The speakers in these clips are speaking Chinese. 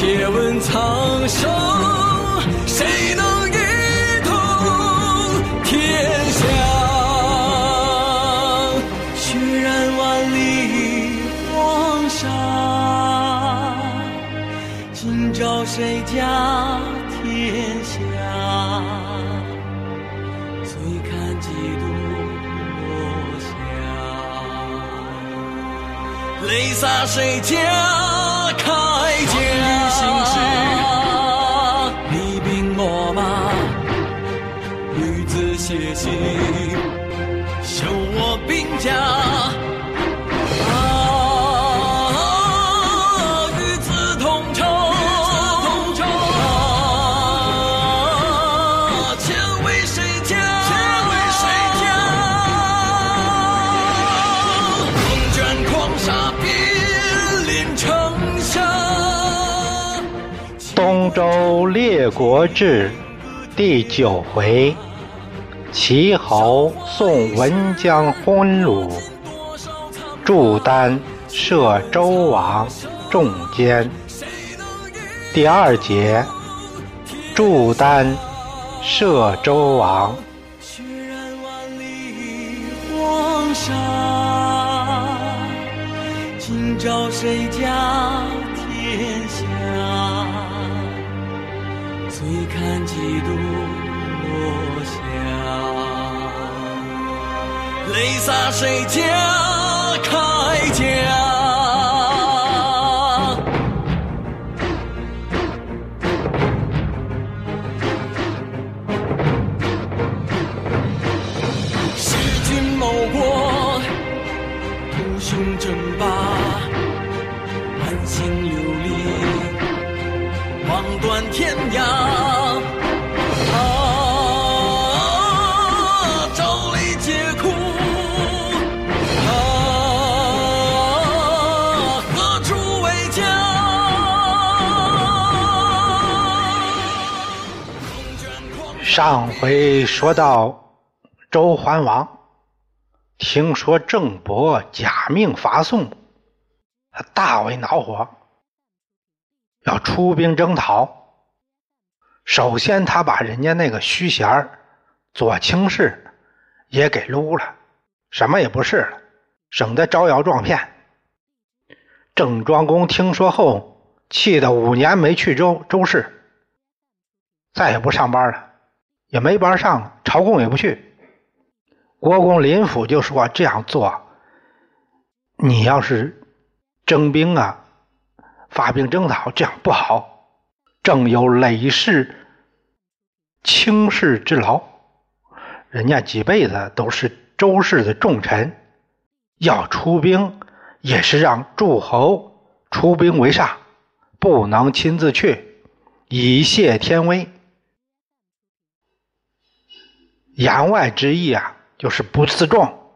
且问苍生，谁能一统天下？血染万里黄沙，今朝谁家天下？醉看几度落霞，泪洒谁家家。啊，与子同仇，啊，钱为谁家？风卷狂沙，兵临城下。东周列国志第九回：齐侯送文姜婚虏，祝丹摄周王众奸。第二节：祝丹摄周王。血染万里黄沙，今朝谁家天下？醉看几度泪洒谁家铠甲？弑君谋国，图雄争霸，满心流离，望断天涯。上回说到周桓王，听说郑伯假命伐宋，他大为恼火，要出兵征讨。首先，他把人家那个虚衔左卿士也给撸了，什么也不是了，省得招摇撞骗。郑庄公听说后，气得五年没去周周氏，再也不上班了。也没班上，朝贡也不去。国公林甫就说：“这样做，你要是征兵啊，发兵征讨，这样不好。正有累世轻视之劳，人家几辈子都是周氏的重臣，要出兵也是让诸侯出兵为上，不能亲自去，以谢天威。”言外之意啊，就是不自重，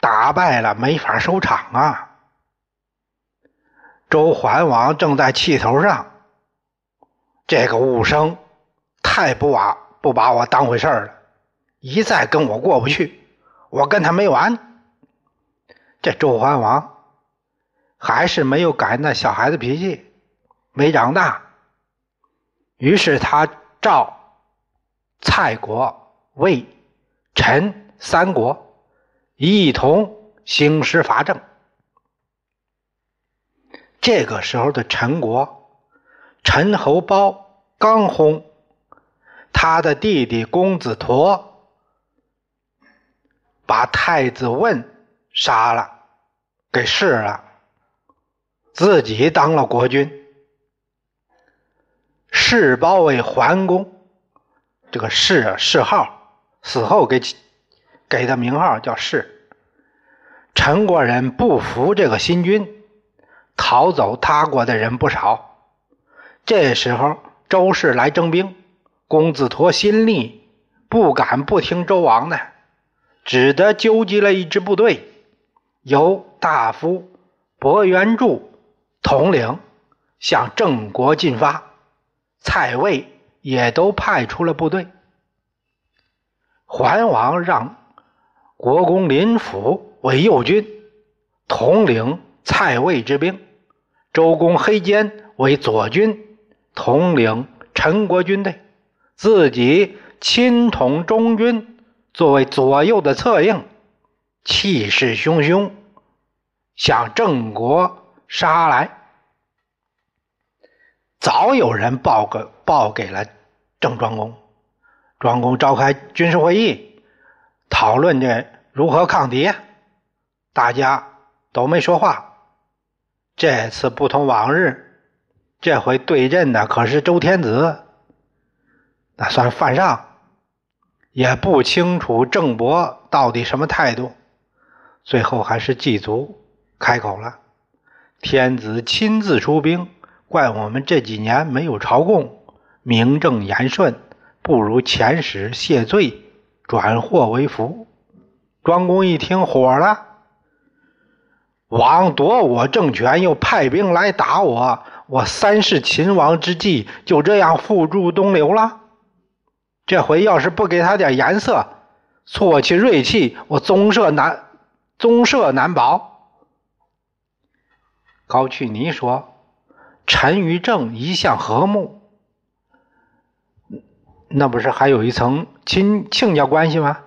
打败了没法收场啊。周桓王正在气头上，这个武生太不把不把我当回事儿了，一再跟我过不去，我跟他没完。这周桓王还是没有改那小孩子脾气，没长大，于是他召蔡国。魏、陈三国一同兴师伐郑。这个时候的陈国，陈侯褒刚薨，他的弟弟公子佗把太子问杀了，给弑了，自己当了国君。世褒为桓公，这个谥谥号。死后给给的名号叫士。陈国人不服这个新君，逃走他国的人不少。这时候周氏来征兵，公子佗心力不敢不听周王的，只得纠集了一支部队，由大夫伯元柱统领，向郑国进发，蔡魏也都派出了部队。桓王让国公林甫为右军，统领蔡魏之兵；周公黑坚为左军，统领陈国军队，自己亲统中军，作为左右的策应，气势汹汹，向郑国杀来。早有人报个报给了郑庄公，庄公召开军事会议，讨论着如何抗敌。大家都没说话。这次不同往日，这回对阵的可是周天子，那算犯上。也不清楚郑伯到底什么态度，最后还是祭祖开口了：天子亲自出兵。怪我们这几年没有朝贡，名正言顺，不如遣使谢罪，转祸为福。庄公一听火了，王夺我政权，又派兵来打我，我三世秦王之计就这样付诸东流了。这回要是不给他点颜色，挫其锐气，我宗社难宗社难保。高去尼说。陈与正一向和睦，那不是还有一层亲亲家关系吗？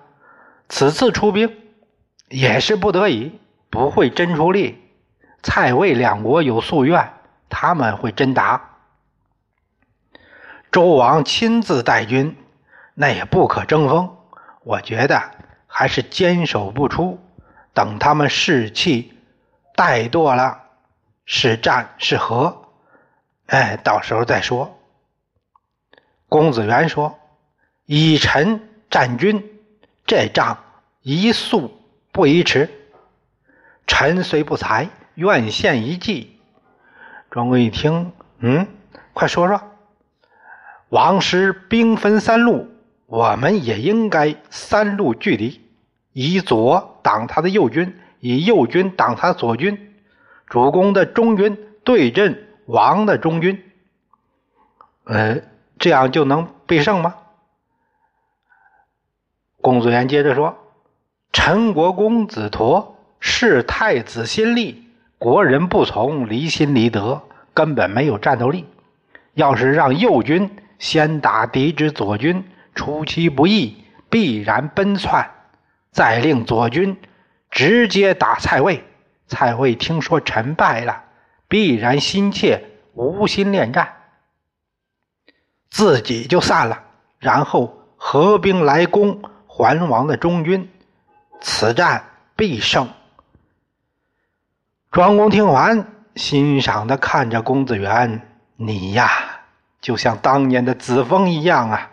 此次出兵也是不得已，不会真出力。蔡魏两国有夙愿，他们会真打。周王亲自带军，那也不可争锋。我觉得还是坚守不出，等他们士气怠惰了，是战是和。哎，到时候再说。公子元说：“以臣战军，这仗宜速不宜迟。臣虽不才，愿献一计。”庄公一听，嗯，快说说。王师兵分三路，我们也应该三路拒敌，以左挡他的右军，以右军挡他左军。主公的中军对阵。王的中军，呃，这样就能必胜吗？公子元接着说：“陈国公子佗是太子心力，国人不从，离心离德，根本没有战斗力。要是让右军先打敌之左军，出其不意，必然奔窜；再令左军直接打蔡魏，蔡魏听说陈败了。”必然心切，无心恋战，自己就散了，然后合兵来攻桓王的中军，此战必胜。庄公听完，欣赏的看着公子元：“你呀，就像当年的子封一样啊。”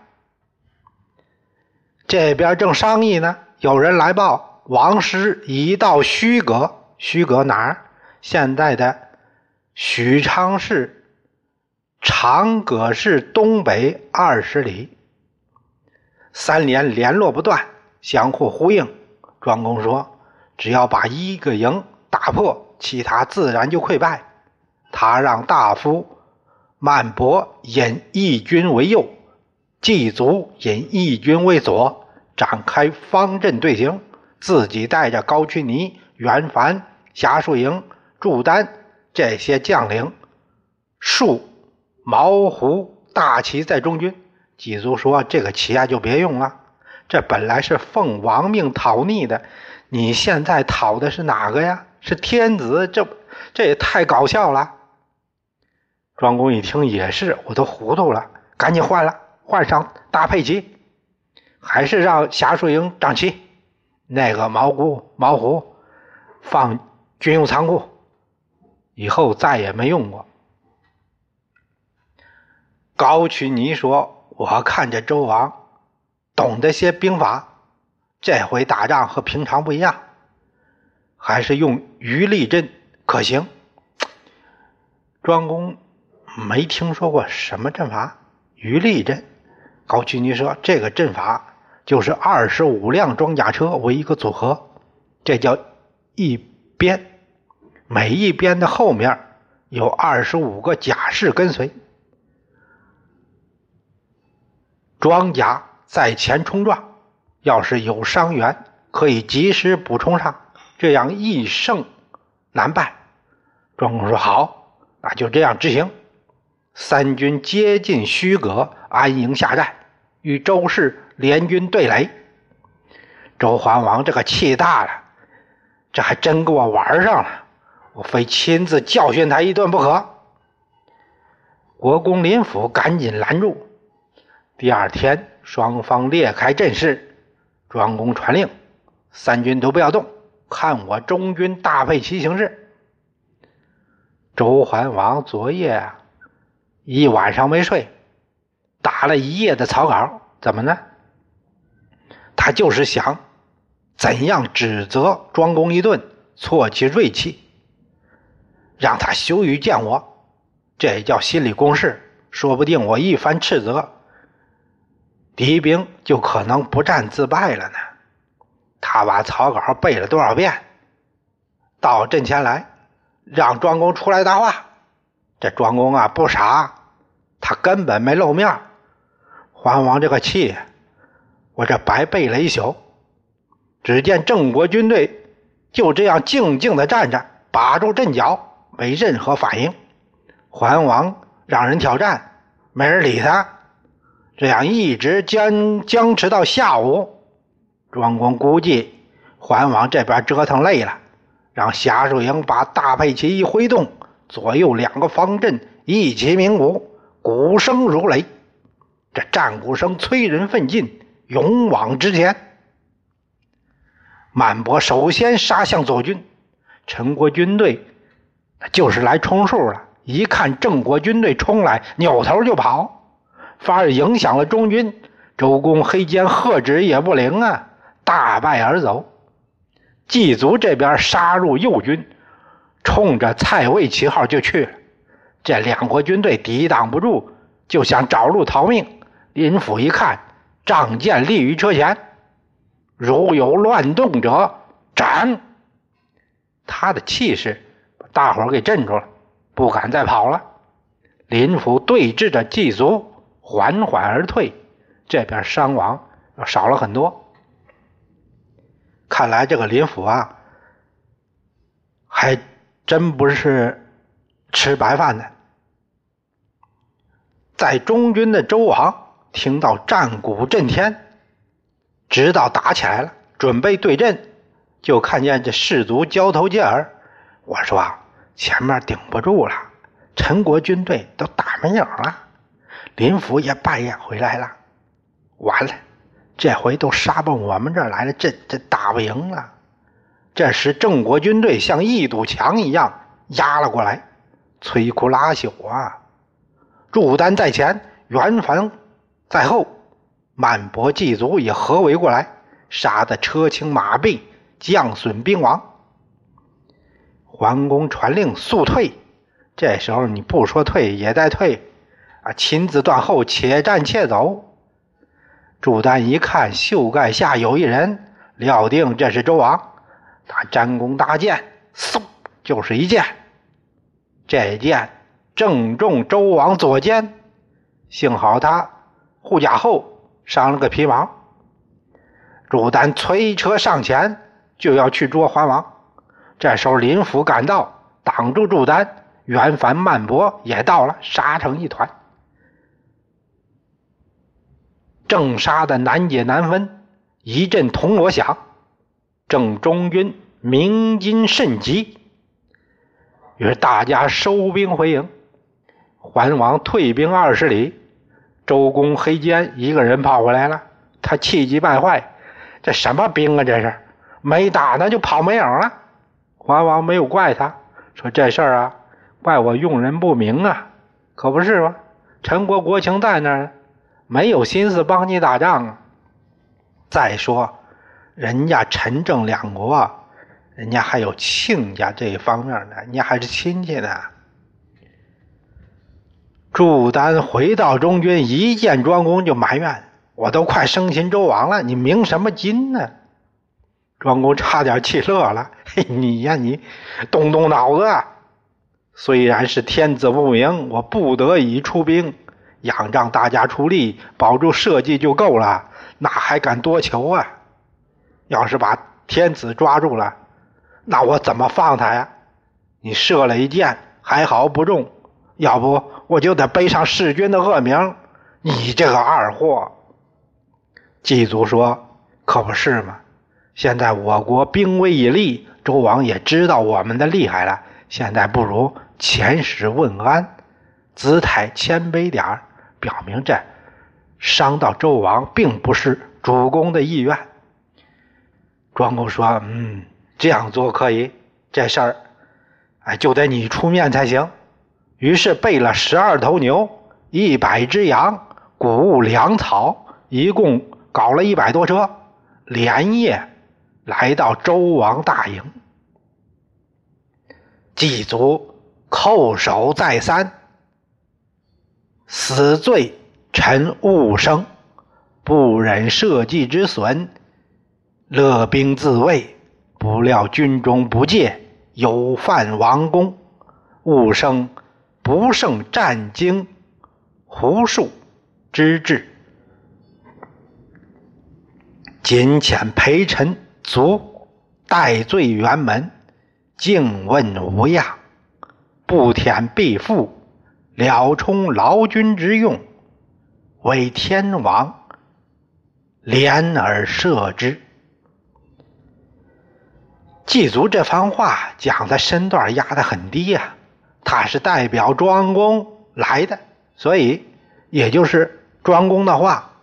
这边正商议呢，有人来报，王师已到虚阁。虚阁哪儿？现在的。许昌市长葛市东北二十里，三连联络不断，相互呼应。庄公说：“只要把一个营打破，其他自然就溃败。”他让大夫曼伯引义军为右，祭祖引义军为左，展开方阵队形，自己带着高渠尼、袁凡、夏树营、祝丹。这些将领，数毛胡大旗在中军。祭祖说：“这个旗啊，就别用了。这本来是奉王命讨逆的，你现在讨的是哪个呀？是天子？这这也太搞笑了。”庄公一听也是，我都糊涂了，赶紧换了，换上大佩旗，还是让夏树营掌旗。那个毛胡毛胡放军用仓库。以后再也没用过。高渠尼说：“我看这周王懂得些兵法，这回打仗和平常不一样，还是用鱼力阵可行。”庄公没听说过什么阵法，鱼力阵。高渠尼说：“这个阵法就是二十五辆装甲车为一个组合，这叫一边。”每一边的后面有二十五个甲士跟随，庄家在前冲撞，要是有伤员，可以及时补充上，这样易胜难败。庄公说：“好，那就这样执行。”三军接近虚阁，安营下寨，与周氏联军对垒。周桓王这个气大了，这还真给我玩上了，我非亲自教训他一顿不可。国公林甫赶紧拦住。第二天，双方列开阵势，庄公传令：三军都不要动，看我中军大配旗行事。周桓王昨夜。一晚上没睡，打了一夜的草稿，怎么呢？他就是想怎样指责庄公一顿，挫其锐气，让他羞于见我。这也叫心理攻势。说不定我一番斥责，敌兵就可能不战自败了呢。他把草稿背了多少遍，到阵前来，让庄公出来答话。这庄公啊不傻，他根本没露面。桓王这个气，我这白背了一宿。只见郑国军队就这样静静的站着，把住阵脚，没任何反应。桓王让人挑战，没人理他。这样一直僵僵持到下午。庄公估计桓王这边折腾累了，让下属营把大佩旗一挥动。左右两个方阵一起鸣鼓，鼓声如雷。这战鼓声催人奋进，勇往直前。满伯首先杀向左军，陈国军队就是来充数了。一看郑国军队冲来，扭头就跑，反而影响了中军。周公黑肩喝止也不灵啊，大败而走。祭祖这边杀入右军。冲着蔡魏旗号就去了，这两国军队抵挡不住，就想找路逃命。林甫一看，仗剑立于车前，如有乱动者斩。他的气势把大伙给镇住了，不敢再跑了。林甫对峙着祭卒，缓缓而退，这边伤亡少了很多。看来这个林甫啊，还。真不是吃白饭的。在中军的周王听到战鼓震天，知道打起来了，准备对阵，就看见这士卒交头接耳。我说前面顶不住了，陈国军队都打没影了，林府也半夜回来了，完了，这回都杀奔我们这儿来了，这这打不赢了。这时，郑国军队像一堵墙一样压了过来，摧枯拉朽啊！祝丹在前，袁凡在后，满伯祭卒也合围过来，杀得车倾马毙，将损兵亡。桓公传令速退，这时候你不说退也在退啊！亲自断后，且战且走。朱丹一看袖盖下有一人，料定这是周王。他战弓搭箭，嗖，就是一箭。这箭正中周王左肩，幸好他护甲厚，伤了个皮毛。朱丹催车上前，就要去捉桓王。这时候林甫赶到，挡住朱丹。袁凡、曼伯也到了，杀成一团。正杀的难解难分，一阵铜锣响。正中军鸣金甚急，于是大家收兵回营。桓王退兵二十里，周公黑肩一个人跑回来了。他气急败坏：“这什么兵啊？这是没打呢就跑没影了。”桓王没有怪他，说：“这事儿啊，怪我用人不明啊，可不是吗？陈国国情在那儿，没有心思帮你打仗。再说。”人家陈郑两国，人家还有亲家这一方面呢，人家还是亲戚呢。祝丹回到中军，一见庄公就埋怨：“我都快生擒周王了，你鸣什么金呢？”庄公差点气乐了：“嘿，你呀，你动动脑子，虽然是天子不明，我不得已出兵，仰仗大家出力，保住社稷就够了，哪还敢多求啊？要是把天子抓住了，那我怎么放他呀？你射了一箭，还好不中，要不我就得背上弑君的恶名。你这个二货！祭祖说：“可不是嘛！现在我国兵威已立，周王也知道我们的厉害了。现在不如遣使问安，姿态谦卑点儿，表明这伤到周王并不是主公的意愿。”庄公说：“嗯，这样做可以。这事儿，哎，就得你出面才行。”于是备了十二头牛，一百只羊。谷物粮草一共搞了一百多车，连夜来到周王大营。祭祖叩首再三，死罪臣勿生，不忍社稷之损，勒兵自卫。不料军中不戒，有犯王公，勿生不胜战惊，胡数。之至，今遣陪臣卒戴罪辕门，敬问无恙，不舔必复，了充劳军之用，为天王怜而赦之。祭祖这番话讲的身段压得很低呀，他是代表庄公来的，所以也就是。庄公的话，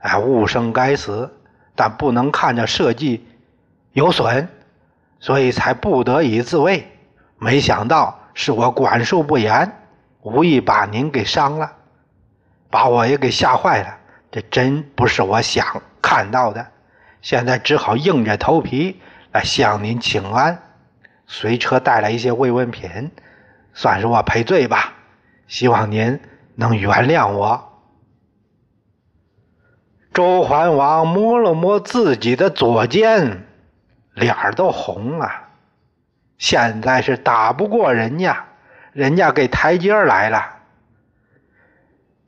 哎，物生该死，但不能看着社稷有损，所以才不得已自卫。没想到是我管束不严，无意把您给伤了，把我也给吓坏了。这真不是我想看到的。现在只好硬着头皮来向您请安，随车带来一些慰问品，算是我赔罪吧。希望您能原谅我。周桓王摸了摸自己的左肩，脸儿都红了。现在是打不过人家，人家给台阶来了。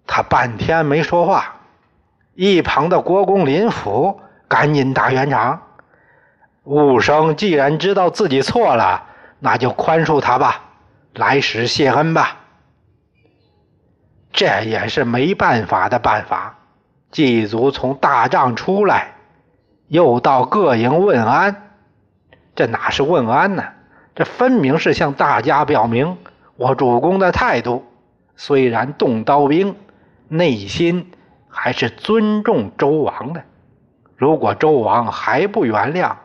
他半天没说话，一旁的国公林甫赶紧打圆场：“武生既然知道自己错了，那就宽恕他吧，来时谢恩吧。”这也是没办法的办法。祭祖从大帐出来，又到各营问安。这哪是问安呢？这分明是向大家表明我主公的态度。虽然动刀兵，内心还是尊重周王的。如果周王还不原谅，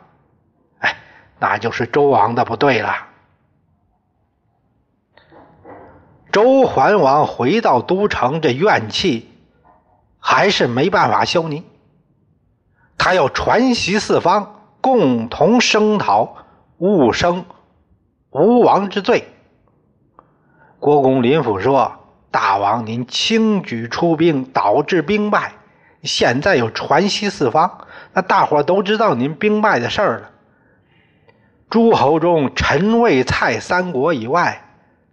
哎，那就是周王的不对了。周桓王回到都城，这怨气。还是没办法消弭，他要传习四方，共同声讨，勿生吴王之罪。国公林甫说：“大王，您轻举出兵，导致兵败，现在又传习四方，那大伙都知道您兵败的事儿了。诸侯中，陈、魏、蔡三国以外，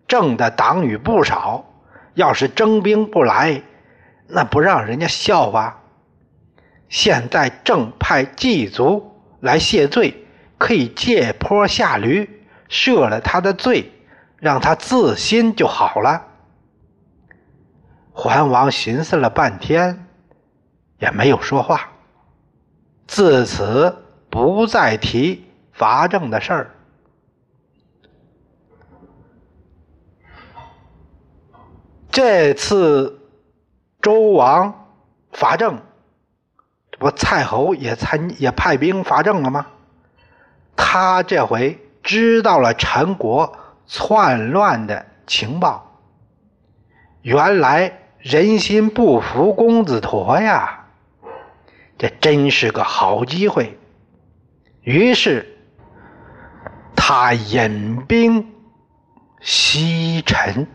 正的党羽不少，要是征兵不来。”那不让人家笑话。现在正派祭祖来谢罪，可以借坡下驴，赦了他的罪，让他自新就好了。桓王寻思了半天，也没有说话。自此不再提伐郑的事儿。这次。周王伐郑，这不蔡侯也参也派兵伐郑了吗？他这回知道了陈国篡乱的情报，原来人心不服公子陀呀，这真是个好机会。于是他引兵西陈。